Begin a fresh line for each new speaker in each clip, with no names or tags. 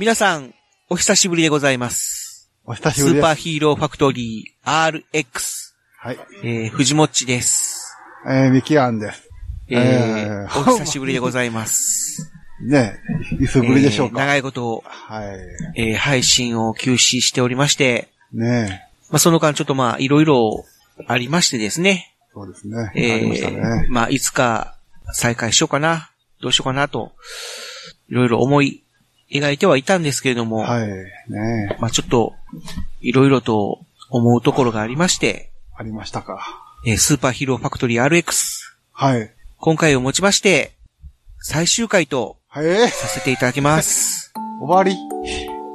皆さん、お久しぶりでございます。
お久し
ス
ぶりです。
ーパーヒーローファクトリー RX、
はい。
えー、藤もっちです。
えー、ミキアンです。
えー
えー
お久しぶりでございます。
ねいつぶりでしょうか？
えー長いこと、
はい。
えー配信を休止しておりまして、
ね
まあ、その間ちょっとまあ、いろいろありましてですね。
そうですね。
え
ありました
ー
ね。
まあ、いつか再開しようかな、どうしようかなと、いろいろ思い描いてはいたんですけれども、
はい。ね
まあ、ちょっと、いろいろと思うところがありまして、
ありましたか。
えースーパーヒーローファクトリー RX、
はい。
今回をもちまして、最終回と
はい。えー
させていただきます。
終わり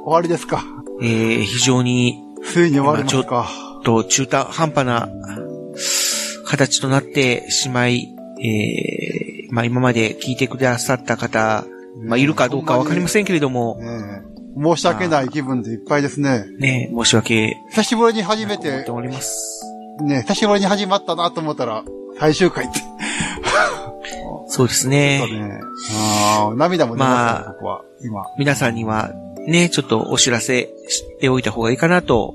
終わりですか。
えー非常に、
ついに終わりますか。
と中途半端な形となってしまい、えーまあ今まで聞いてくださった方、まあいるかどうかわかりませんけれども、
ねえ申し訳ない気分でいっぱいですね。
ね、申し訳
久しぶりに初め
て
て、
おります。
ね、久しぶりに始まったなと思ったら、最終回って。
そうですね。
ね。あー涙も出ましたね、
まあ
僕は。今。
皆さんにはね、ちょっとお知らせしておいた方がいいかなと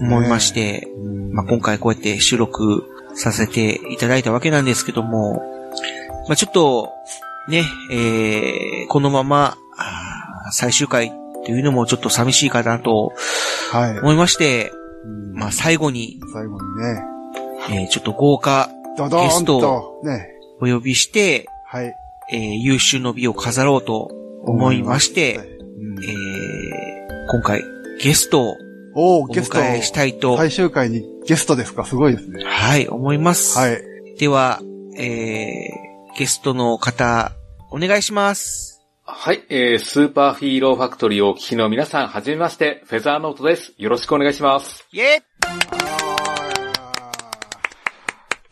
思いまして、
うん
まあ、今回こうやって収録させていただいたわけなんですけども、まあ、ちょっと、ね、えー、このまま、最終回っていうのもちょっと寂しいかなと
はい。
思いまして、
うん
まあ、最後に、
最後にね、
えー、ちょっと豪華ゲスト
と、ね、
お呼びして、
はい。
えー、優秀の美を飾ろうと思いまして、
うん
えー、今回ゲストをお。迎えしたいと、
最終回にゲストですか？すごいですね。
はい、思います。
はい。
では、えー、ゲストの方、お願いします。
はい、えー、スーパーヒーローファクトリーをお聞きの皆さん、はじめまして、フェザーノートです。よろしくお願いします。
イェ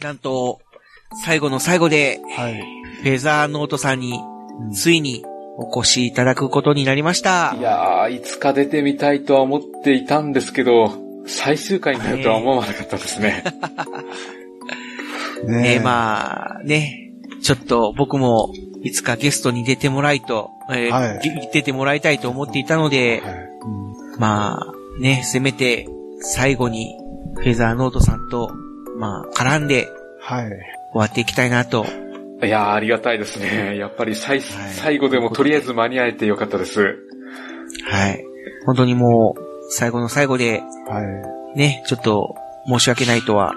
なんと、最後の最後で、
はい。
フェザーノートさんに、ついにお越しいただくことになりました
い。やー、いつか出てみたいとは思っていたんですけど、最終回になるとは思わなかったですね。
ね
えー、まあ、ね、ちょっと僕も、いつかゲストに出てもらいと、えー
はい
げ出てもらいたいと思っていたので、
はいうん
まあ、ね、せめて、最後に、フェザーノートさんと、まあ、絡んで
はい。
終わっていきたいなと。
いやー、ありがたいですね。やっぱり最、
はい
最後でもとりあえず間に合えてよかったです。
はい。本当にもう、最後の最後で、
はい。
ね、ちょっと、申し訳ないとは、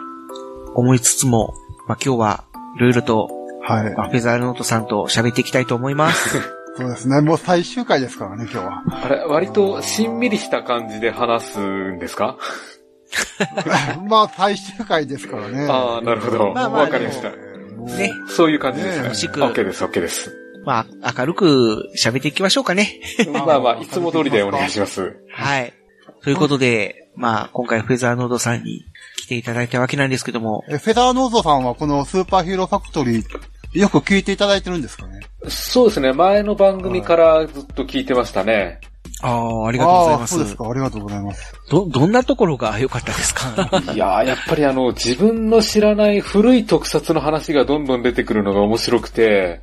思いつつも、まあ今日は、いろいろと、
はい。
まあフェザーノートさんと喋っていきたいと思います。
そうですね。もう最終回ですからね、今日は。
あれ、割としんみりした感じで話すんですか？
まあ、最終回ですからね。
あー、なるほど。
まあまあ
わかりました。
ね。
そういう感じですね。
ね
楽しく
OK です、OK です。
まあ、明るく喋っていきましょうかね。
まあまあ、いつも通りでお願いします。
はい。ということで、まあ、今回フェザーノートさんに来ていただいたわけなんですけども、
えフェザーノーゾさんはこのスーパーヒーローファクトリー、よく聞いていただいてるんですかね
そうですね。前の番組からずっと聞いてましたね。
ああ、ありがとうござい
ああ、
ます。
そうですか。ありがとうございます。
ど、どんなところが良かったですか？
いやー、やっぱりあの、自分の知らない古い特撮の話がどんどん出てくるのが面白くて、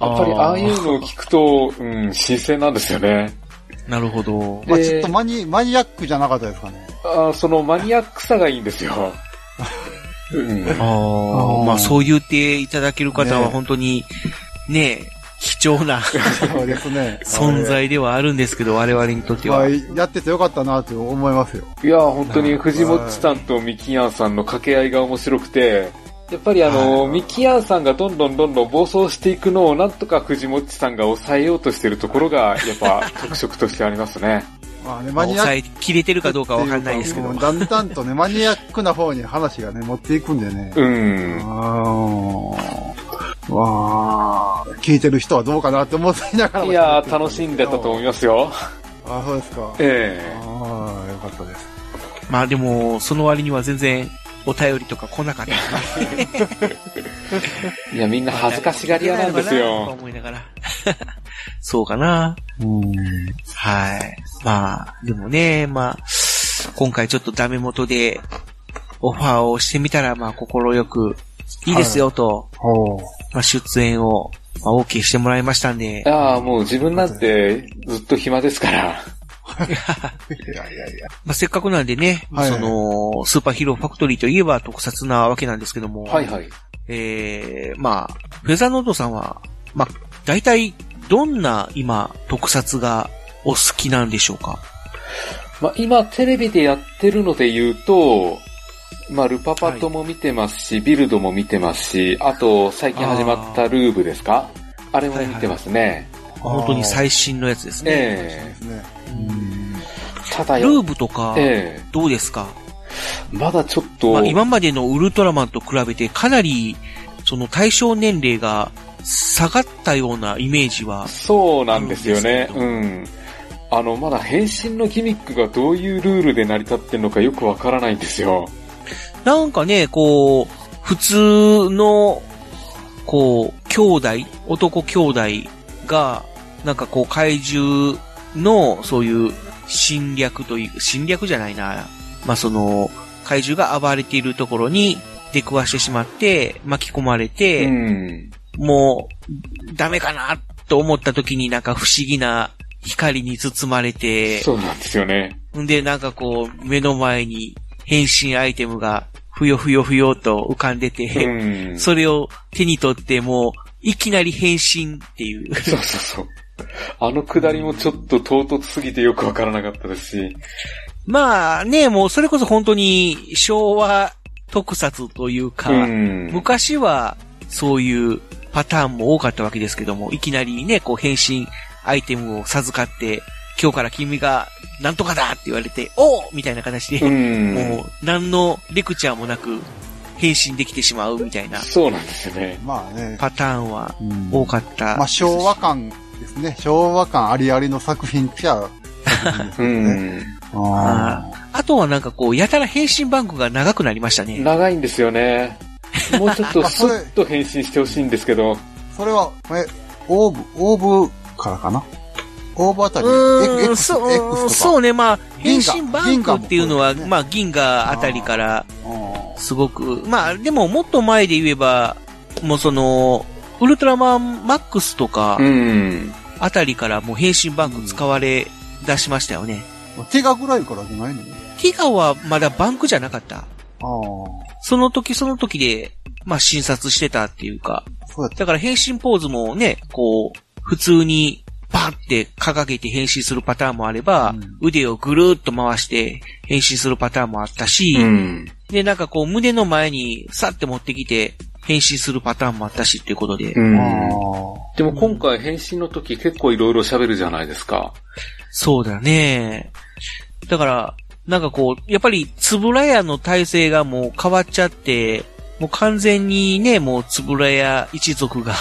やっぱりああいうのを聞くと、うん、新鮮なんですよね。
なるほど。
まあ、
で
ちょっとマニ、マニアックじゃなかったですかね。
あーそのマニアックさがいいんですよ。うん、
ああ、
ー
まあそう言っていただける方は
ね
本当に、ねえ、貴重な
そうです ね。
存在ではあるんですけど、我々にとっては。
まあ、やっててよかったなと思いますよ。
いやー、本当に藤もっちさんとミキヤンさんの掛け合いが面白くて、やっぱりあの、
はい
ミキヤンさんがどんどんどんどん暴走していくのをなんとか藤もっちさんが抑えようとしてるところが、やっぱ特色としてありますね。
まあね、
まあ
マニアック
抑えきれてるかどうかわかんないですけど
だんだんとね、マニアックな方に話がね、持っていくんでね。
うん。
あーわー聞いてる人はどうかなって思っていながらも
いやー、楽しんでたと思いますよ。
あそうですか。
え
ああ、よかったです。
まあでも、その割には全然お便りとか来なかった
いや、みんな恥ずかしがり屋なんです
と
よ。
思いながら。そうかな。
うん。
はい。まあ、でもね、まあ、今回ちょっとダメ元でオファーをしてみたら、まあ、心よく、いいですよと。まあ、出演をまあ、OK してもらいましたんで。
ああ、もう自分なんてずっと暇ですから。
いやいやいや。
まあ、せっかくなんでね、
はい
その、スーパーヒーローファクトリーといえば特撮なわけなんですけども。
はいはい。
えー、まあ、フェザーノートさんは、まあ、大体、どんな今、特撮がお好きなんでしょうか？
まあ、今テレビでやってるので言うと、まあ、ルパパットも見てますし、ビルドも見てますし、あと、最近始まったルーブですか？あれも見てますね。
本当に最新のやつですね。
え
ですね。
えただよ、
ルーブとか、
え
どうですか、
えまだちょっと、
まあ、今までのウルトラマンと比べてかなり、その対象年齢が下がったようなイメージは、
そうなんですよね。うん。あの、まだ変身のギミックがどういうルールで成り立ってるのかよくわからないんですよ。
なんかね、こう、普通の、こう、兄弟、男兄弟が、なんかこう怪獣の、そういう侵略という、侵略じゃないな。まあ、その、怪獣が暴れているところに出くわしてしまって、巻き込まれて、
うん。
もう、ダメかなと思った時になんか不思議な光に包まれて、
そうなんですよね。
んで、なんかこう、目の前に変身アイテムが、ふよふよふよと浮かんでて、
うん。
それを手に取ってもう、いきなり変身っていう。
そうそうそう。あのくだりもちょっと唐突すぎてよくわからなかったですし。
まあね、もうそれこそ本当に昭和特撮というか、
うん。
昔はそういうパターンも多かったわけですけども、いきなりね、こう変身アイテムを授かって、今日から君がなんとかだって言われて、おうみたいな形で、
うん。
もう何のレクチャーもなく変身できてしまうみたいな
そうなんですよね。
まあね。
パターンは
うん
多かった。
まあ昭和感ですね。昭和感ありありの作品っちゃ作品です
う。ん。
あ
あとはなんかこう、やたら変身バンクが長くなりましたね。
長いんですよね。もうちょっとスッと変身してほしいんですけど。
ーそれは、え、オーブ、オーブからかな？オーブあたり、
そう。そうね、まあ、変身バンクっていうのは、まあ、銀河あたりから、
うん
すごく、まあ、でももっと前で言えば、もうその、ウルトラマンマックスとか
う、ん。
あたりからもう変身バンク使われ出しましたよね。
手がぐらいからじゃないの？
ティガはまだバンクじゃなかった。
ああ。
その時その時で、まあ、診察してたっていうか、
そうやった。
だから変身ポーズもね、こう、普通にパーって掲げて変身するパターンもあれば、
うん
腕をぐるーっと回して変身するパターンもあったし、
うん。
で、なんかこう胸の前にさって持ってきて変身するパターンもあったしっていうことで、
うん。
あ
でも今回変身の時結構いろいろ喋るじゃないですか。
そうだね。だから、なんかこう、やっぱり、つぶらやの体制がもう変わっちゃって、もう完全にね、もうつぶらや一族が、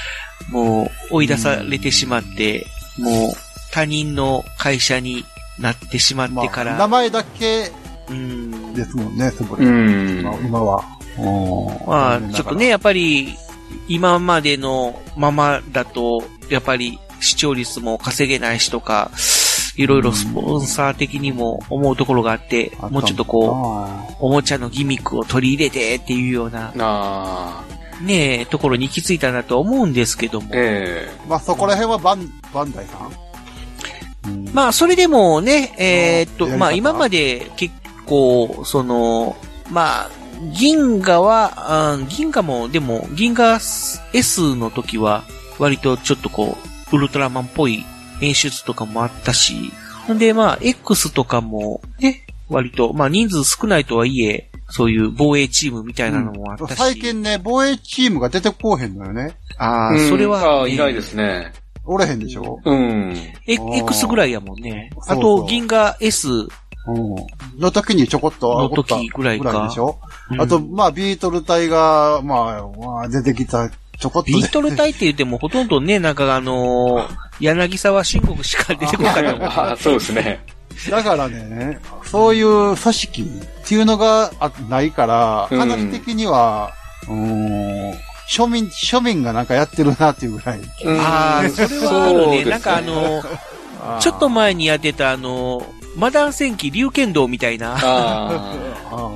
もう追い出されてしまって、もう他人の会社になってしま
あ。まあ、
ってから、
名前だけ
うん。
ですもんね、そこで。
うん。
まあ今は。うん
まあ、ちょっとね、。やっぱり、今までのままだと、やっぱり視聴率も稼げないしとか、いろいろスポンサー的にも思うところがあって、
あ
もうちょっとこう、おもちゃのギミックを取り入れてっていうような。ねえ、ところに行き着いたなと思うんですけども。
え
まあそこら辺はバン、バンダイさん？うん。
まあ、それでもね、えーっと、まあ、今まで結構、その、まあ、銀河は、うん銀河も、でも、銀河 S の時は、割とちょっとこう、ウルトラマンっぽい演出とかもあったし、んで、まあ、X とかも、ね、割と、まあ、人数少ないとはいえ、そういう防衛チームみたいなのもあったし。
最近ね、防衛チームが出てこうへんのよね。
ああ、
うん
それは、
あいないですね。
おれへんでしょ？
うん。
X ぐらいやもんね。あと、銀河 S
うん。の時にちょこっと
の時ぐらいか
でしょ、
うん
あと、まあ、ビートル隊が、まあ、まあ、出てきた、ちょこっと
ビートル隊って言ってもほとんどね、なんかあのー柳沢慎吾しか出てこなかったもん。
あ そうですね。
だからね、そういう組織っていうのがあないから、
うん
話的には、うーん、庶民、庶民がなんかやってるなっていうぐらい。
うん
ああ、それはあるね。
そうです
なんかあの ーちょっと前にやってたあのーマダン戦記龍剣道みたいな。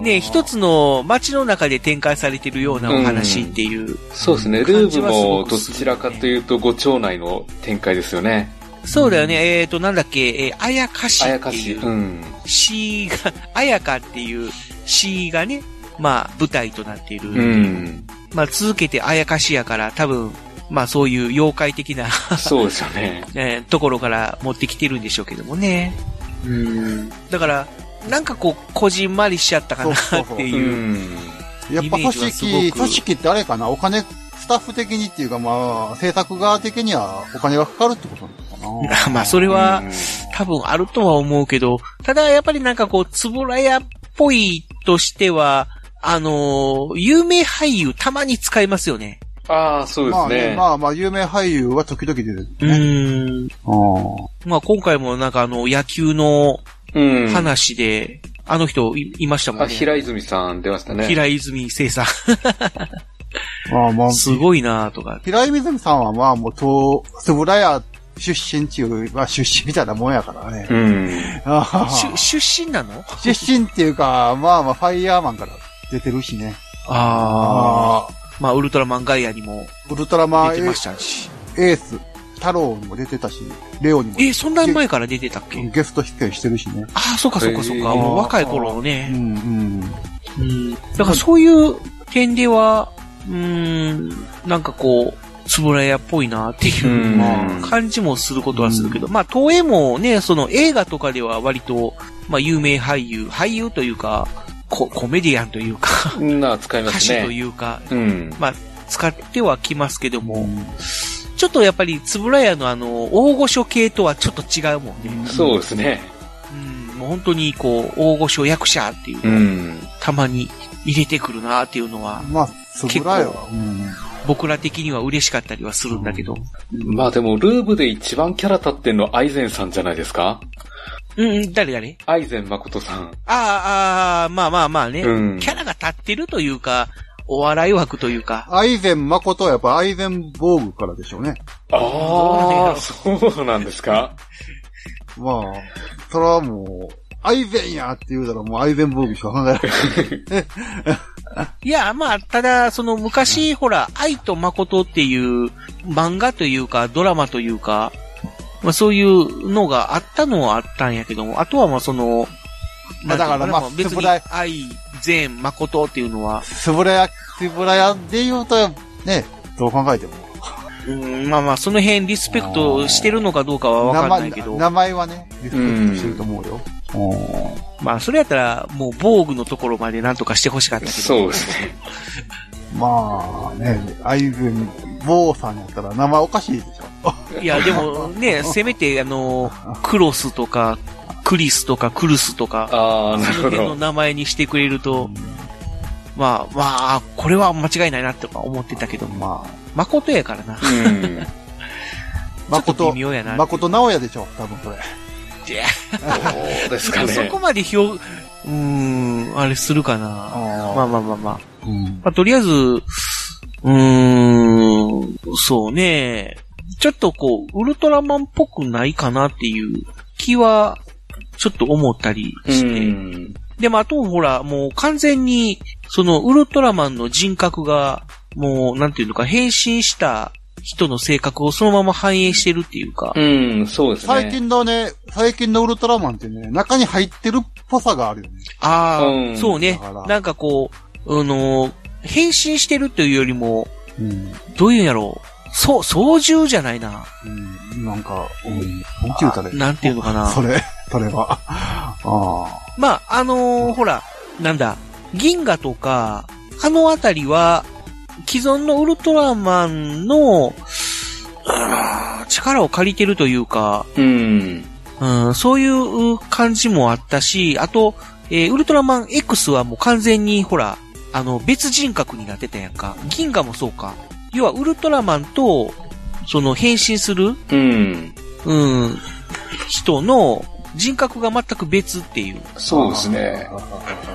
ね、一つの街の中で展開されてるようなお話っていう。
そうですね。ルーブもどちらかというと、ご町内の展開ですよね。
そうだよね。えっ、と、なんだっけ、えー、あやかし
あやかし。
っていう
う、ん。
詩が、あやかっていう詩がね、まあ、舞台となっている。
うん。
まあ、続けてあやかしやから、多分、まあ、そういう妖怪的な、
そうですよね。
えーところから持ってきてるんでしょうけどもね。うん。だから、なんかこう、こじんまりしちゃったかなって
う
いう。
ん。
やっぱ組織、組織ってあれかな？お金、スタッフ的にっていうかまあ、制作側的にはお金がかかるってことなのかな？
まあ、それは
うん、
多分あるとは思うけど、ただやっぱりなんかこう、つぶらやっぽいとしては、あのー有名俳優たまに使いますよね。
ああ、そうで
ますあ
ね。
ね、まあまあ、有名俳優は時々出てる
う
ね。
ーん。
あ
まあ今回もなんかあの、野球の
うん。
話で、あの人いいましたも
あ、
んね。
平泉さん出ましたね。
平泉聖さん。
あまあまあ、
すごいなとか。
平井泉さんはまあもう、と、つぶらや出身っていう、まあ出身みたいなもんやからね。
うん。
ああ
出出身なの？
出身っていうか、まあまあ、ファイヤーマンから出てるしね。
ああ。まあ、ウルトラマンガイアにも
ウルトラマンエ
出てましたし。
エース、太郎にも出てたし、レオにも
え、そんな前から出てたっけ？
ゲスト出演してるしね。
ああ、そっかそっかそっか。もう若い頃の
う
ね。
んうん。
うん。だからそういう点では、うーん、なんかこう、つぶらやっぽいなっていう感じもすることはするけど、まあ、東映もね、その映画とかでは割と、まあ、有名俳優、俳優というか、ココメディアンというか、
な、使います
歌手と
ね。
いうか、
うん。
まあ、使ってはきますけども、ちょっとやっぱり、つぶらやのあの、大御所系とはちょっと違うもんね。
そうですね。
うん、もう本当にこう、大御所役者っていう
う
のを
ん。
たまに入れてくるなっていうのは、
まあ、つぶらやは。うん。
僕ら的には嬉しかったりはするんだけど。
まあでも、ルーブで一番キャラ立ってんのアイゼンさんじゃないですか？
うん、誰誰？
アイゼン誠さん。
ああ、ああ、まあまあまあね、
うん
キャラが立ってるというか、お笑い枠というか。
アイゼン誠はやっぱアイゼンボーグからでしょうね。
ああ、そうなんですか？
まあ、それはもう、アイゼンやって言うたらもうアイゼンボーグしか考えられない。
いや、まあ、ただ、その昔、ほら、愛と誠っていう漫画というか、ドラマというか、まあそういうのがあったのはあったんやけども、あとはまあその、
まあだからまあ
別に愛、善、誠っていうのは、
つぶらや、つぶらやで言うと、ね、どう考えても。
うん、まあまあその辺リスペクトしてるのかどうかはわかんないけど、
名前はね、リスペクトしてると思うよ。
まあそれやったらもう防具のところまでなんとかしてほしかったけど、
そうですね。
まあね、アイゼン、ボーさんやったら名前おかしいでしょ。
いやでもね、せめてあの、クロスとか、クリスとかクルスとか、
ああ、なるほ
その辺の
ど。
名前にしてくれると、まあ、まあ、これは間違いないなって思ってたけど、
まあ、
誠やからな。
誠
微、妙やな。
誠直也でしょ、多分これ。
いや
そうですかね
そこ。まで表、うーん、あれするかな。まあまあまあまあ。
うん。
まあ、とりあえず、うーん、そうね。ちょっとこう、ウルトラマンっぽくないかなっていう気は、ちょっと思ったり
う
して。
ん。
でもあとほら、もう完全に、そのウルトラマンの人格が、もう、なんていうのか、変身した人の性格をそのまま反映してるっていうか。
うん、そうですね。
最近のね、最近のウルトラマンってね、中に入ってるっぽさがあるよね。
ああ、
うん
そうね。なんかこう、あのー変身してるというよりも、
うん。
どういうんやろう。そう、操縦じゃないな。
うん。なんか、うん。なんていい
なんていうのかな。
それ、それは。ああ。
まあ、あのーほら、なんだ、銀河とか、あのあたりは、既存のウルトラマンの、力を借りてるというか、
うん。
うん、そういう感じもあったし、あと、えーウルトラマン X はもう完全に、ほら、あの、別人格になってたやんか。銀河もそうか。要は、ウルトラマンと、その、変身する、
うん。
うん、人の人格が全く別っていう。
そうですね。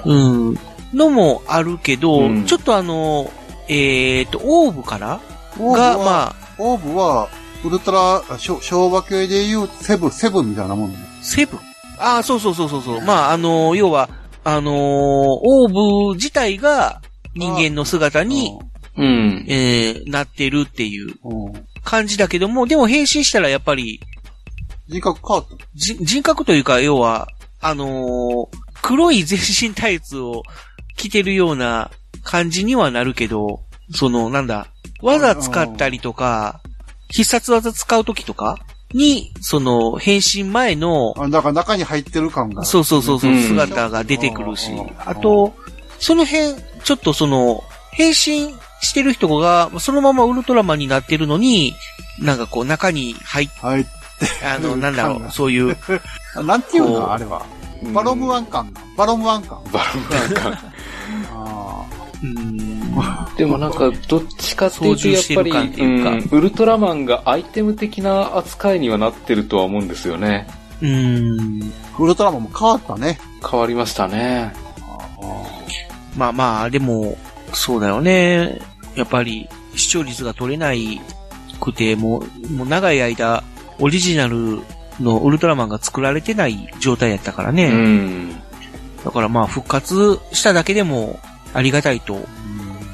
うん。のもあるけど、
うん
ちょっとあの、えっ、と、オーブから
オーブ
が、
は、
まあ、
オーブは、ウルトラ、しょ昭和系で言うセブン、セブンみたいなもんね。
セブン？ああ、そうそうそうそうそう。まあ、あのー要は、あのーオーブ自体が人間の姿に、
うん。
えー、なってるっていう。感じだけども、でも変身したらやっぱり、
人格変わった。
じ人格というか、要は、あのー黒い全身タイツを着てるような感じにはなるけど、その、なんだ、技使ったりとか、必殺技使うときとかに、その、変身前の、
あ、だから中に入ってる感が。
そうそうそうそう、
うん
姿が出てくるし
うん、
あと、その辺、ちょっとその、変身してる人が、そのままウルトラマンになってるのに、なんかこう中に入っ、
はい。
あの、なんだろう、そういう、
あ なんていうの？あれは。バロムワン感。バロムワン感。
バロムワン感。
あ
うーん
でもなんか、どっちかっていうと、やっぱり、ウルトラマンがアイテム的な扱いにはなってるとは思うんですよね。
うーん。
ーウルトラマンも変わったね。
変わりましたね。
まあまあ、でも、そうだよね。やっぱり、視聴率が取れないくて、もう、もう長い間、オリジナルのウルトラマンが作られてない状態やったから
う
ね。
ん。
だからまあ、復活しただけでも、ありがたいと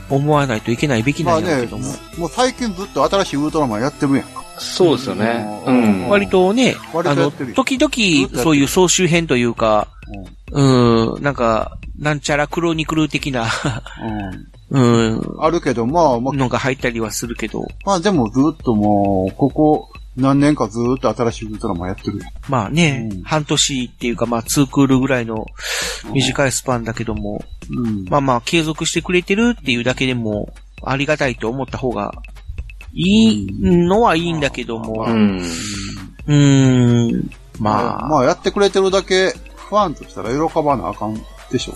思わないといけないべき
まあね
なんやけども。、
もう最近ずっと新しいウルトラマンやってるやんか。
そうですよね。
う
うんん。
割とね、あの、
割とやってるよ
時々、そういう総集編というか、うん、なんか、なんちゃらクロニクル的な、
うん。
うん、
あるけど、まあ、まあ、
のが入ったりはするけど、
まあでもずっともう、ここ何年かずっと新しいウルトラマンやってるやん。
まあね、
うん
半年っていうかまあ2クールぐらいの短いスパンだけども、
うん。
まあまあ継続してくれてるっていうだけでもありがたいと思った方がいいのはいいんだけども、
う。
うんーん、まあ、
まあやってくれてるだけ、ファンとしたら喜ばなあかんでしょ。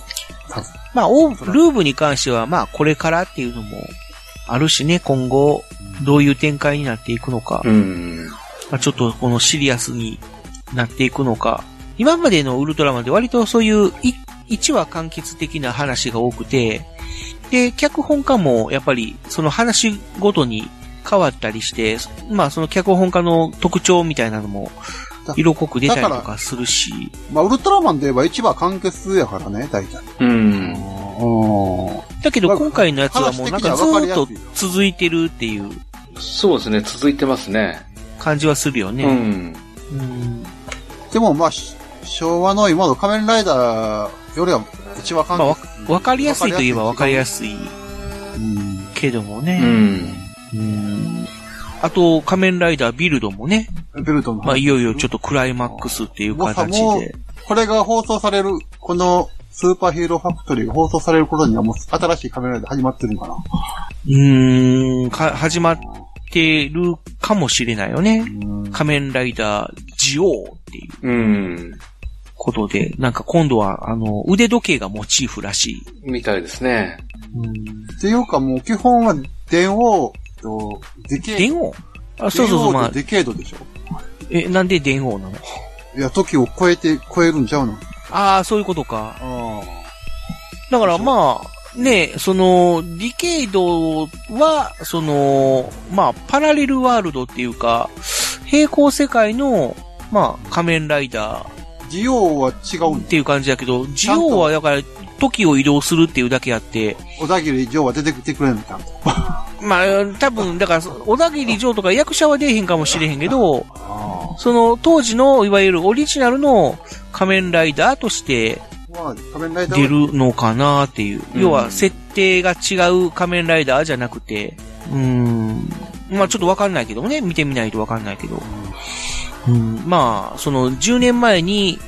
まあ、オールーブに関してはまあこれからっていうのもあるしね、今後どういう展開になっていくのか、
うん。
まあ、ちょっとこのシリアスになっていくのか。今までのウルトラマンで割とそういうい1話完結的な話が多くて、で、脚本家もやっぱりその話ごとに変わったりして、まあその脚本家の特徴みたいなのも色濃く出たりとかするし、
まあウルトラマンで言えば一話完結やからね、大体。
うん。
うん。
だけど今回のやつはもうなんかずーっと続いてるっていう
そうですね、続いてますね。
感じはするよ
う
ね。
ん。
うん
でもまあ、し昭和の今の仮面ライダーよりは一話完
まあわかりやすいといえばわかりやすい
うん。
けども
う
ね。
ん。
うんあと、仮面ライダービルドもね、
ベルトの話
まあ、いよいよちょっとクライマックスっていう形
もう
で。
これが放送される、このスーパーヒーローファクトリーが放送される頃にはもう新しい仮面ライダー始まってるのかな？
うーん、か、始まってるかもしれないよね。
うん
仮面ライダージオーっていう
うん。
ことで、なんか今度は、あの、腕時計がモチーフらしい。
みたいですね。
うん。
っていうかもう基本は電王とデケー
電王？あ、そうそうそう、まあ、
デケードでしょ？
え、なんで電王なの？
いや、時を超えて、超えるんちゃうの？
ああ、そういうことか。
あ
だからまあ、ね、その、ディケイドは、その、まあ、パラレルワールドっていうか、平行世界の、まあ、仮面ライダー
ジオは違うん
っていう感じだけど、ジオーはだから、時を移動するっていうだけあって、
小田切ジョーは出てきてくれんのちゃんと。
まあ、多分、だから、小田切城とか役者は出えへんかもしれへんけど、
あ
その当時の、いわゆるオリジナルの仮面ライダーとして
あ。まあ、仮面ライダー
出るのかなっていう。
うん
要は、設定が違う仮面ライダーじゃなくて、うーん。まあちょっとわかんないけどもね、見てみないとわかんないけど。うん、まあ、その10年前に、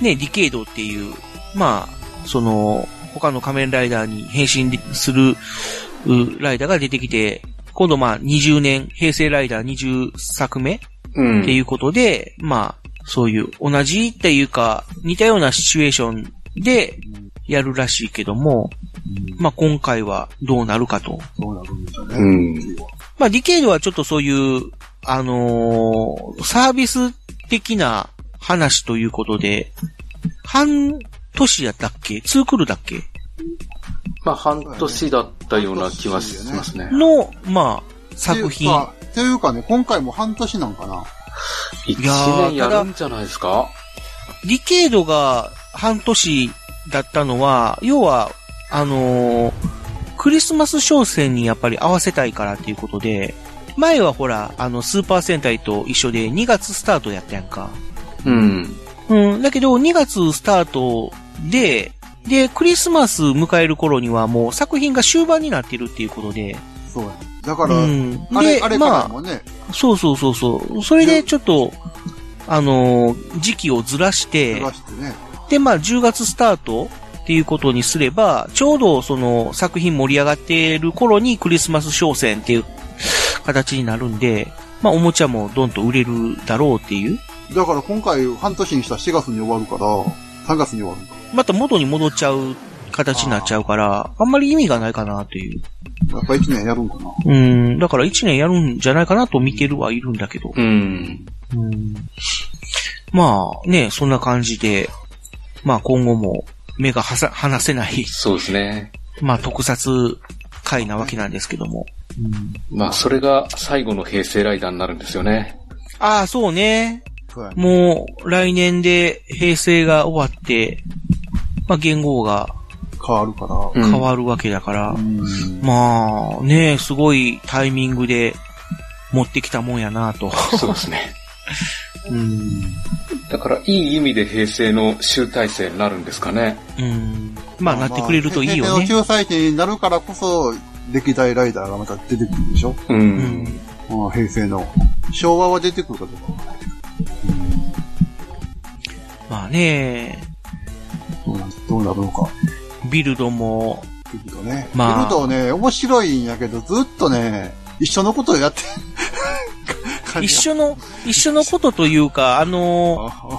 ね、ディケイドっていう、まあ、その、他の仮面ライダーに変身する、うライダーが出てきて、今度まあ20年、平成ライダー20作目
うん。
っていうことで、まあ、そういう同じっていうか、似たようなシチュエーションでやるらしいけども、まあ今回はどうなるかと。
そうなるんですよね。
うん
まあディケイドはちょっとそういう、あのーサービス的な話ということで、半年やったっけ？ツークールだっけ？
まあ、半年だったような気はしますね。
の、まあ、作品。
っていうかっていうかね、今回も半年なんかな。
一
いやー
年やるんじゃないですか？
ディケードが半年だったのは、要は、あのークリスマス商戦にやっぱり合わせたいからっていうことで、前はほら、あの、スーパー戦隊と一緒で2月スタートやったやんか。
うん。
うん、だけど2月スタートで、で、クリスマス迎える頃にはもう作品が終盤になってるっていうことで、
そうや。だから、
うん。
あれ、
で、
あれから
まあ、
もね、
そうそうそうそう。それでちょっと、あのー時期をずらして
ず、らしてね。
で、まあ、10月スタートっていうことにすれば、ちょうどその作品盛り上がっている頃にクリスマス商戦っていう形になるんで、まあ、おもちゃもどんと売れるだろうっていう。
だから今回半年にしたら4月に終わるから、3月に終わるんか。
また元に戻っちゃう形になっちゃうから、あんまり意味がないかなっていう。
やっぱ1年やるんかな。
うん、だから1年やるんじゃないかなと見てるはいるんだけど。
うん。
うんまあね、そんな感じで、まあ今後も目がはさ離せない、
そうですね。
まあ特撮回なわけなんですけども。
まあ、それが最後の平成ライダーになるんですよね。
ああ、そうね。もう来年で平成が終わって、まあ言語が
変わるから。
うん
変わるわけだから、
うん。
まあね、すごいタイミングで持ってきたもんやなと。
そうですね。
うん。
だから、いい意味で平成の集大成になるんですかね。
うん。まあなってくれるといいよね。
平成の救済期になるからこそ、歴代ライダーがまた出てくるんでしょ？
う。
うんん。
うん平成の。昭和は出てくるかどうか。
まあね、
うんどうなるのか。
ビルドも、
ビルドね。
まあ
ビルドね、面白いんやけど、ずっとね、一緒のことをやって、感
一
じ
緒の、一緒のことというか、あの
ああ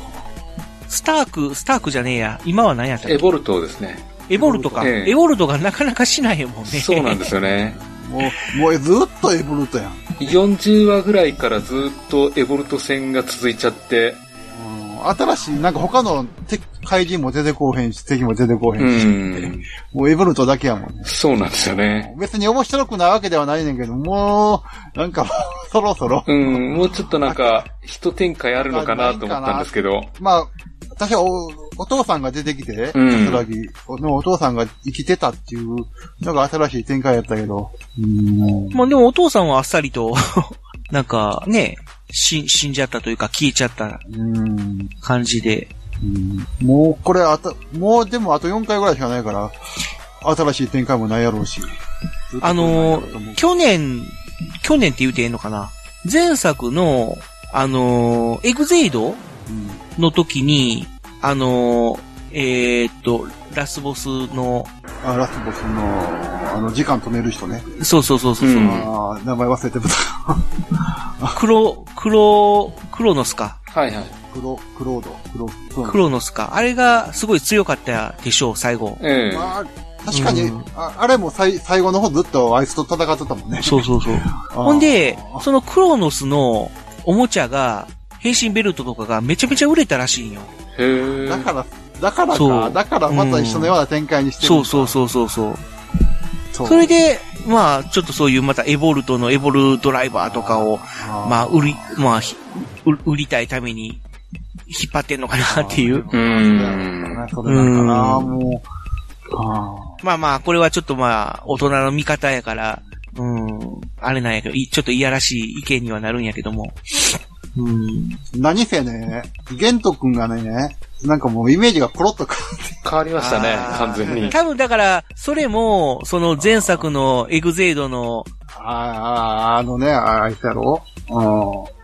スターク、スタークじゃねえや。今は何やったっけ？
エボルトですね。
エボルトか。
ええ
エボルトがなかなかしないもんね。
そうなんですよね。
もう、もうずっとエボルトやん。
40話ぐらいからずっとエボルト戦が続いちゃって、
うん新しい、なんか他の敵怪人も出てこうへんし、敵も出てこうへ
うん
し、
ん。
もうエボルトだけやもんね。
そうなんですよね。
別に面白くないわけではないねんけど、もう、なんか、そろそろ。
うん、もうちょっとなんか、一展開あるのかなと思ったんですけど。
まあ、私はおお父さんが出てきて、
うん
桜木のお父さんが生きてたっていうのが新しい展開やったけど、うん。
まあでもお父さんはあっさりと、なんかね、死死んじゃったというか消えちゃった
うん。
感じで。
うんもう、これあた、もうでもあと4回ぐらいしかないから、新しい展開もないやろうし。
あの
これないやろうと思う
去年、去年って言うてええのかな前作の、あのーエグゼイド
うん
の時に、あのーえーっと、ラスボスの、
あ、ラスボスの、あの、時間止める人ね。
そうそうそうそう、
うん
ああ、名前忘れてた。
黒、黒、クロノスか。
はいはい。
クロ、クロード、クロ、
ノスか。あれがすごい強かったでしょう、最後。
ええ
まあ、確かに、
うん
ああれも最最後の方ずっとあいつと戦ってたもんね。
そうそうそう。
ほ
ほんで、そのクロノスのおもちゃが、変身ベルトとかがめちゃめちゃ売れたらしいんよ。
へえ。
だから、だからか。だからまた一緒のような展開にしてる
そうそう
う。
そうそうそう。
そう
それ、で、まあ、ちょっとそういうまたエボルトのエボルドライバーとかを、まあ、売り、まあ、ひ売売りたいために引っ張ってんのかなっていう。
うーん。
それなんかな、
うん
もう。あ
まあまあ、これはちょっとまあ、大人の味方やから、うん、あれなんやけど、いちょっといやらしい意見にはなるんやけども。うん。
ー何せね、ゲント君がね、なんかもうイメージがコロッと変わって
変わりましたね
あ、ー
完全に。
多分だから、それも、その前作のエグゼイドの、
ああ、あのね、ああいつやろ？うん。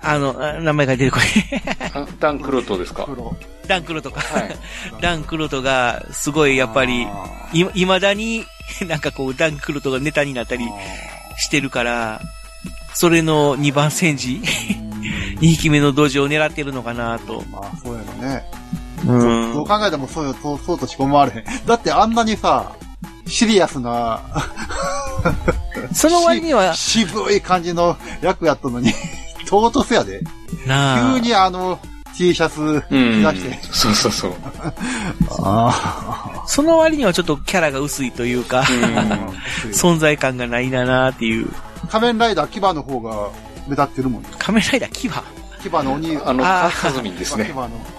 あの、あ名前が出てこない。
あダンクロットですか？
黒。
ダンクロとか。
はい。
ダンクロトが、すごいやっぱり、
あ
い、未だに、なんかこう、ダンクロトがネタになったり
ー
してるから、それの2番戦時、2匹目の土壌を狙ってるのかなと。
まあ、そうやろね。
うん
そう考えてもそうよ、そう、そうとしか思われへん。だってあんなにさ、シリアスな、
その割には、
し渋い感じの役やったのに、唐突やで。
なあ
急にあの、T シャツ
うん
着出して。。
そうそうそう。
あ
その割にはちょっとキャラが薄いというか、
うん。
あ。
存在感がないんだなっていう。
仮面ライダー牙の方が目立ってるもんね。
仮面ライダー牙
牙の鬼、
あの、カズミンですね。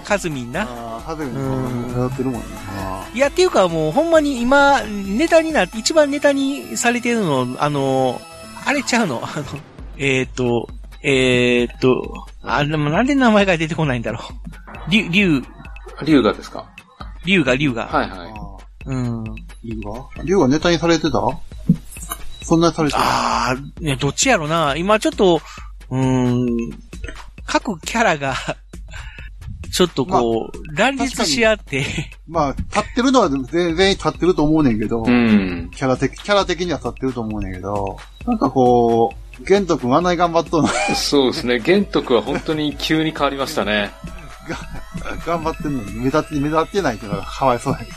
カズミンな。
カズミンってるもんね。あ
いや、っていうかもう、ほんまに今、ネタにな、一番ネタにされてるの、あの、あれちゃうの、あの、えっ、と、えっ、と、あ、でもなんで名前が出てこないんだろう？竜、竜、
竜がですか？
竜が、竜が。
はいはい。
うん。
ー。竜が？竜がネタにされてた？そんなにされてた？
ああ、ね、どっちやろな。今ちょっと、うーん、各キャラが、ちょっとこう、乱立し合って、
まあ、立ってるのは全然立ってると思うねんけど、
うん。
キャラ的、キャラ的には立ってると思うねんけど、なんかこう、ゲント君あんなに頑張っとんの
そうですね。玄徳は本当に急に変わりましたね。
頑張ってんのに目立って、目立ってないっていうのがかわいそうだけど。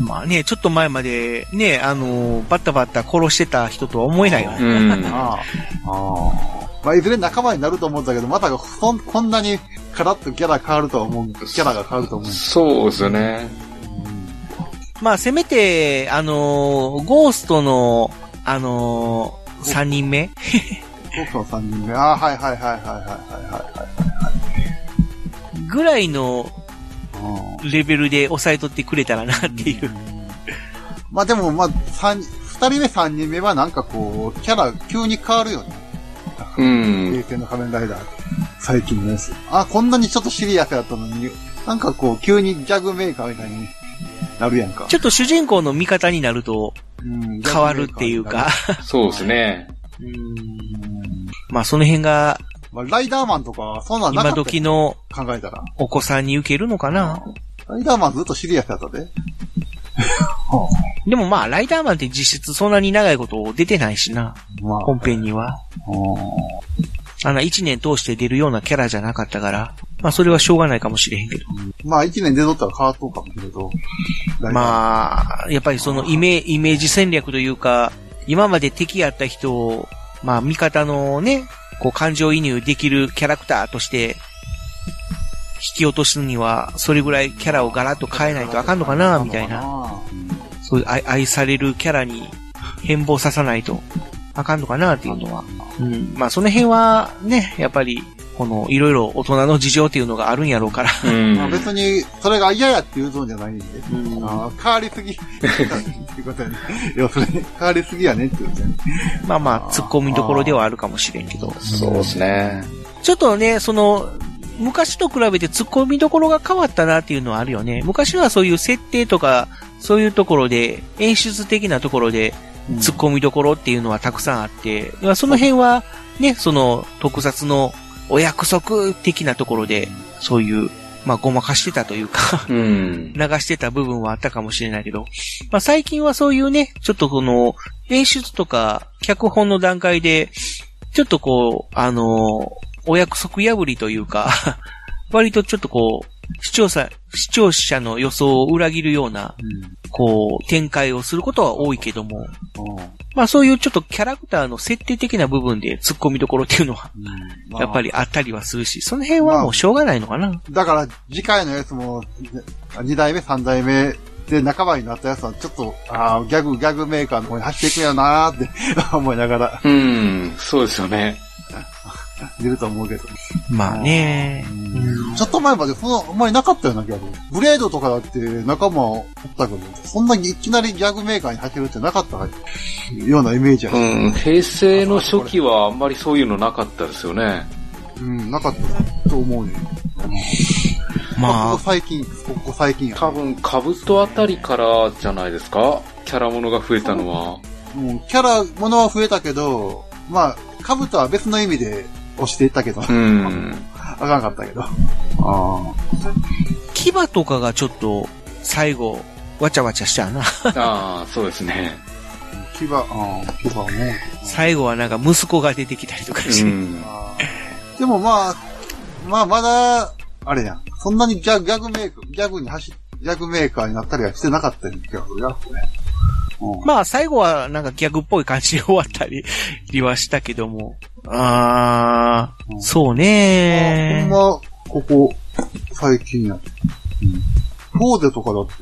まあね、ちょっと前まで、ね、あのーバッタバッタ殺してた人とは思えないよ
う
ね。
ん。
ああ。ああ。まあ、いずれ仲間になると思うんだけど、まさかそん、こんなにカラッとキャラ変わるとは思う、キャラが変わると思う。
そうですよね。
まあせめて、あのーゴーストの、あのー三人目
僕の三人目。ああ、はいはいはいはいはいはい
ぐらいの
はい。
レベルで抑えとってくれたらなっていう。
まあでも、まあ、三、二人目三人目はなんかこう、キャラ急に変わるよね。
うん。
平成の仮面ライダー。最近のやつ。あ、こんなにちょっとシリアスだったのに、なんかこう、急にギャグメーカーみたいになるやんか。
ちょっと主人公の味方になると
うん
変わるっていうか。。
そうですね。
まあその辺が
まあ、ライダーマンとか、そんなんなか
今
ったよ
時の
考えたら。
お子さんに受けるのかな
ライダーマンずっとシリアスだったで。
でもまあライダーマンって実質そんなに長いこと出てないしな。
まあ。
本編には。あの一年通して出るようなキャラじゃなかったから。まあそれはしょうがないかもしれへんけど。
まあ、一年出とったら変わっとうかもしれんけど。あ。
まあ、やっぱりそのイメイメージ戦略というか、今まで敵やった人を、まあ味方のね、こう感情移入できるキャラクターとして、引き落とすには、それぐらいキャラをガラッと変えないとあかんのかな、みたいな。
な。
そういう愛愛されるキャラに変貌ささないとあかんのかなっていうのは。うん。まあその辺はね、やっぱり、このいろいろ大人の事情っていうのがあるんやろうから。
うん。
まあ、別に、それが嫌やっていうのじゃないんで。
うん
変わりすぎ。ってことやね。要するに、変わりすぎやねってことやね。
まあまあ、突っ込みどころではあるかもしれんけど。
そうですね。
ちょっとね、その、昔と比べて突っ込みどころが変わったなっていうのはあるよね。昔はそういう設定とか、そういうところで、演出的なところで、突っ込みどころっていうのはたくさんあって、まあその辺は、ね、その特撮のお約束的なところで、そういう、まあごまかしてたというか、
うん。
流してた部分はあったかもしれないけど、まあ最近はそういうね、ちょっとこの、演出とか、脚本の段階で、ちょっとこう、あの、お約束破りというか、割とちょっとこう、視聴者、視聴者の予想を裏切るような、こう、展開をすることは多いけども、
うん。うん。
まあそういうちょっとキャラクターの設定的な部分で突っ込みどころっていうのは、
まあ
やっぱりあったりはするし、その辺はもうしょうがないのかな。
だから、次回のやつも、二代目、三代目で仲間になったやつは、ちょっと、ああ、ギャグ、ギャグメーカーの方に走っていくんやなーって思いながら
うん。そうですよね。
出ると思うけど。
まあね。
ちょっと前までそんな、あんまりなかったようなギャグ。ブレードとかだって仲間おったけど、そんなにいきなりギャグメーカーに走るってなかったようなイメージや。
うん。平成の初期はあんまりそういうのなかったですよね。
うん、なかったと思うね。
まあ
ここ、最近、ここ最近や。
多分、カブトあたりからじゃないですか？キャラものが増えたのは。
うん、キャラ、ものは増えたけど、まあ、カブトは別の意味で押していったけど、
うん。
あかんかったけど。ああ。
牙とかがちょっと、最後、わちゃわちゃしたな。
ああ、そうですね。
牙、ああ、牙ね。
最後はなんか息子が出てきたりとかして。
うん。
でもまあ、まあまだ、あれやん。そんなにギャグ、ギャグメーカー、ギャグに走っ、ギャグメーカーになったりはしてなかったような気がするな、これ。うん。
まあ最後はなんかギャグっぽい感じで終わったり はしたけども。あー、
うん
そうね
ほんま、ここ、最近や。うん。フォーデとかだって、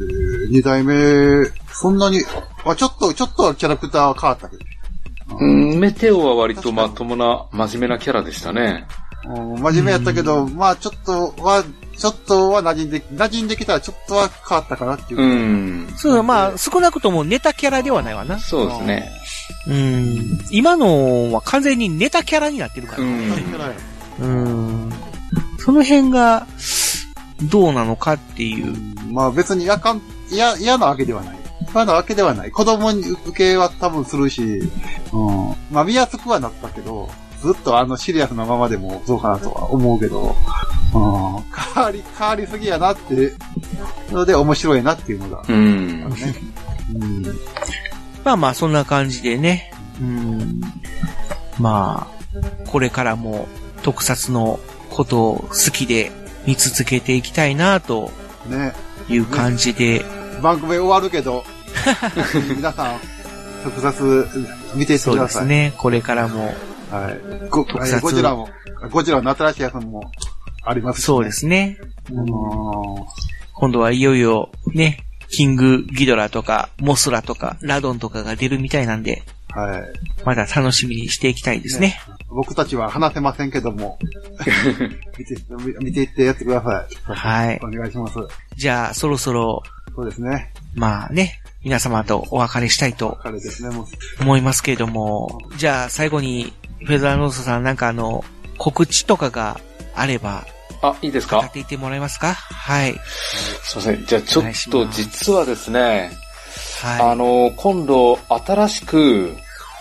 二代目、そんなに、あ、ちょっと、ちょっとはキャラクターは変わったけど。
ううん、メテオは割とまともな、真面目なキャラでしたね。
うん真面目やったけど、まあちょっとは、ちょっとは馴染んで、馴染んできたらちょっとは変わったかなっていう。
うん。
そう、まあ、少なくともネタキャラではないわな。
そうですね。
うん。今のは完全にネタキャラになってるから。
うん。
うん。その辺が、どうなのかっていう。
まあ別にやかん、嫌、嫌なわけではない。嫌なわけではない。子供に受けは多分するし、うん。まあ見やすくはなったけど、ずっとあのシリアスなままでもそうかなとは思うけど、うん。変わり、変わりすぎやなって、ので面白いなっていうのが、
うん。
ね。うん。
まあまあ、そんな感じでね。うん。まあ、これからも特撮のことを好きで見続けていきたいなと
ね。
いう感じで、
番組終わるけど、皆さん、特撮見ていって
そう
ください。
ですね。これからも、
はい。ご、
特撮
えーゴジラも、ゴジラの新しいやつもありますし、
そうで。すね。
うん。
今度はいよいよ、ね、キングギドラとか、モスラとか、ラドンとかが出るみたいなんで、
はい。
まだ楽しみにしていきたいですね。
僕たちは話せませんけども、見て、見見ていってやってください。
はい
お願いします。
じゃあ、そろそろ、
そうですね。
まあね、皆様とお別れしたいと
彼ですね、もう。
思いますけれども、じゃあ最後に、フェザーノートさんなんかあの、告知とかがあれば、
あ、いいですか？
語っていってもらえますか？はい。
すいません。じゃあちょっと実はですね、あ
は
の、今度新しく、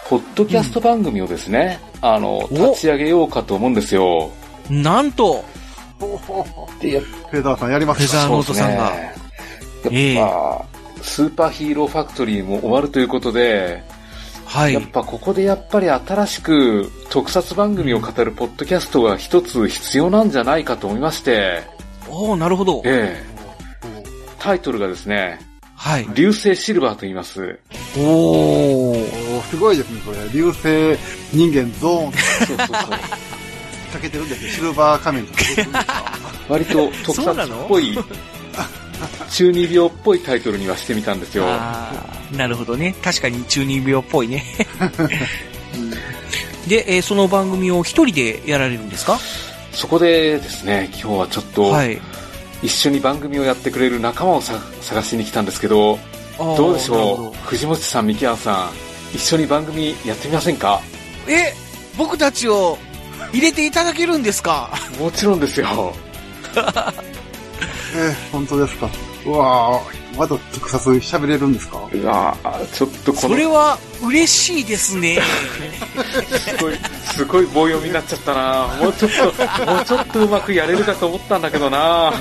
ポッドキャスト番組をですね、あの、
お。
立ち上げようかと思うんですよ。
い。なんと、
で、
フェザーさんやります
フェザー
か
ノートさんが。
ね。やっぱ、スーパーヒーローファクトリーも終わるということで、
はい
やっ。ぱここでやっぱり新しく特撮番組を語るポッドキャストが一つ必要なんじゃないかと思いまして、
おー、なるほど。
ええタイトルがですね、
はい。
流星シルバーと言います。
おー。
おーすごいですね、これ。流星人間ゾーン
そうそうそう。
かけてるんですよ。シルバー仮面とか
割と特撮っぽい、中二病っぽいタイトルにはしてみたんですよ。
なるほどね。確かに中二病っぽいね。で、えーその番組を一人でやられるんですか？
そこでですね、今日はちょっと、
はい。
一緒に番組をやってくれる仲間をさ探しに来たんですけど、どうでしょう？藤本さん、三木庵さん、一緒に番組やってみませんか？
うえ、僕たちを入れていただけるんですか？
もちろんですよ。
えー、本当ですか？うわぁ、まだ特撮喋れるんですか？
うわぁちょっとこの、
それは嬉しいですね。
すごい、すごい棒読みになっちゃったなもうちょっと、もうちょっとうまくやれるかと思ったんだけどな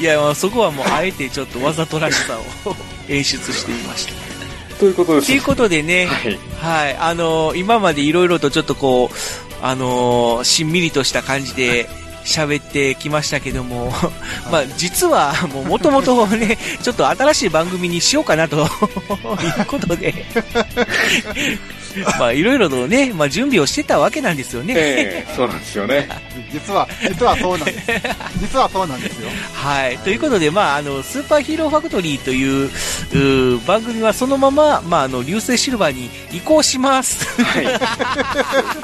い
や、まあそこはもうあえてちょっとわざとらしさを 演出してみました。
ということです。
ということでね、
はい。
はい、あのー今までいろいろとちょっとこう、あのーしんみりとした感じで喋ってきましたけども、まあ実はもう元々ね、ちょっと新しい番組にしようかなと いうことで、まあいろいろとね、まあ準備をしてたわけなんですよね。
ええそうなんですよね。
実は、実はそうなんです。実はそうなんですよ。
はい。ということで、まあ、あの、スーパーヒーローファクトリーという、うー番組はそのまま、まあ、あの、流星シルバーに移行します。
はい。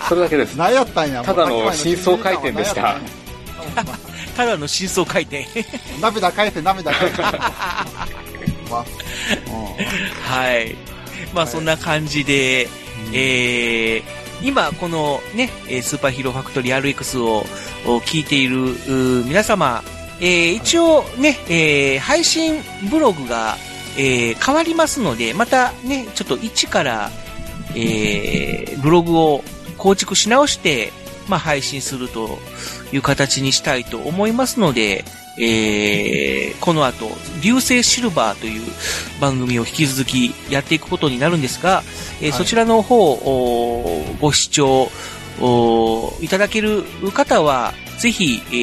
それだけです。
何やったんや。
ただの真相回転でした。
ただの真相回転。
涙返せ、涙返せ。まあ
はい。まあ、そんな感じで、えー、今、このね、えースーパーヒーローファクトリー RX をを聞いている皆様、えー一応ね、えー配信ブログが、えー変わりますので、またね、ちょっと一から、えーブログを構築し直して、まあ、配信するという形にしたいと思いますので、えーこの後、流星シルバーという番組を引き続きやっていくことになるんですが、えー
はい
そちらの方をご視聴おいただける方は、ぜひ、え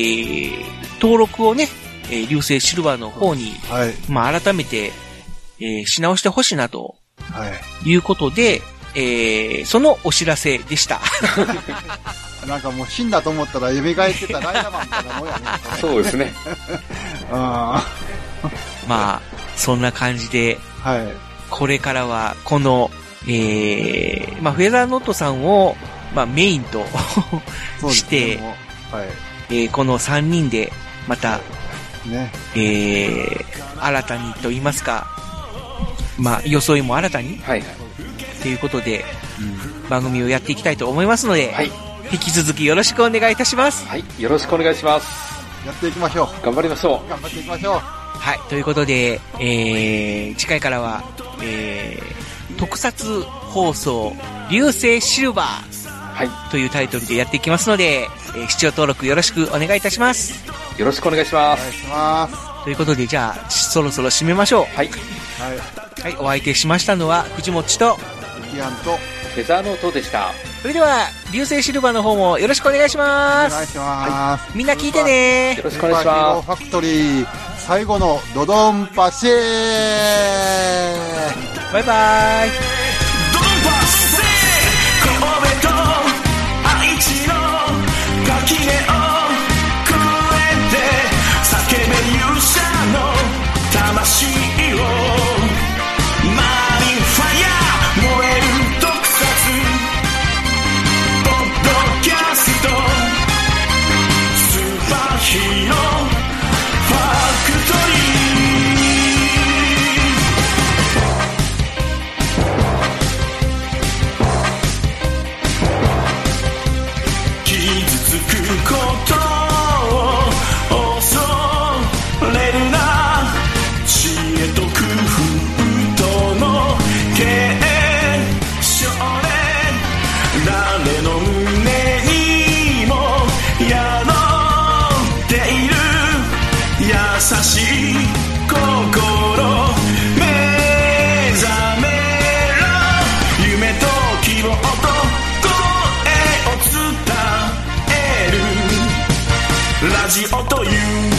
ー登録をね、えー流星シルバーの方に、
はい。
まあ、改めて、えーし直してほしいなと
はい。
いうことで、えーそのお知らせでした。
なんかもう死んだと思ったら蘇ってたライダーマンみたいなもんやね。
そうですね。
あ
まあ、そんな感じで、
あ。はい。
これからは、このえー、まあ、フェザーノットさんを、まあ、メインと して
はい。
えーこの3人で、また、
ね。
えー、新たにと言いますか、まあ、装いも新たに
はいはい。
ということで、番組をやっていきたいと思いますので、
はい。
引き続きよろしくお願いいたします。
はい。よろしくお願いします。
やっていきましょ
頑張りましょ
う。頑張っていきましょう。
はい、ということで、えー、次回からは、えー、特撮放送、流星シルバ
う。はい。
ーというタイトルでやっていきますので、えー視聴登録よろしくお願いいたします。
よろしくお願いします。
お願いします。
ということで、じゃあ、そろそろ締めましょ
はい。
はい。
う。はい、お相手しましたのは、藤もっちと、
キアンと、
フェザーノートでした。
それでは、流星シルバーの方もよろしくお願いし
お
ます。
願いします。
みんな聞いてね
よろしくお願いしま
スーパーヒーローファクトリー、最後のドドンパシェー
バイバイ。
ドドンパスるラジオ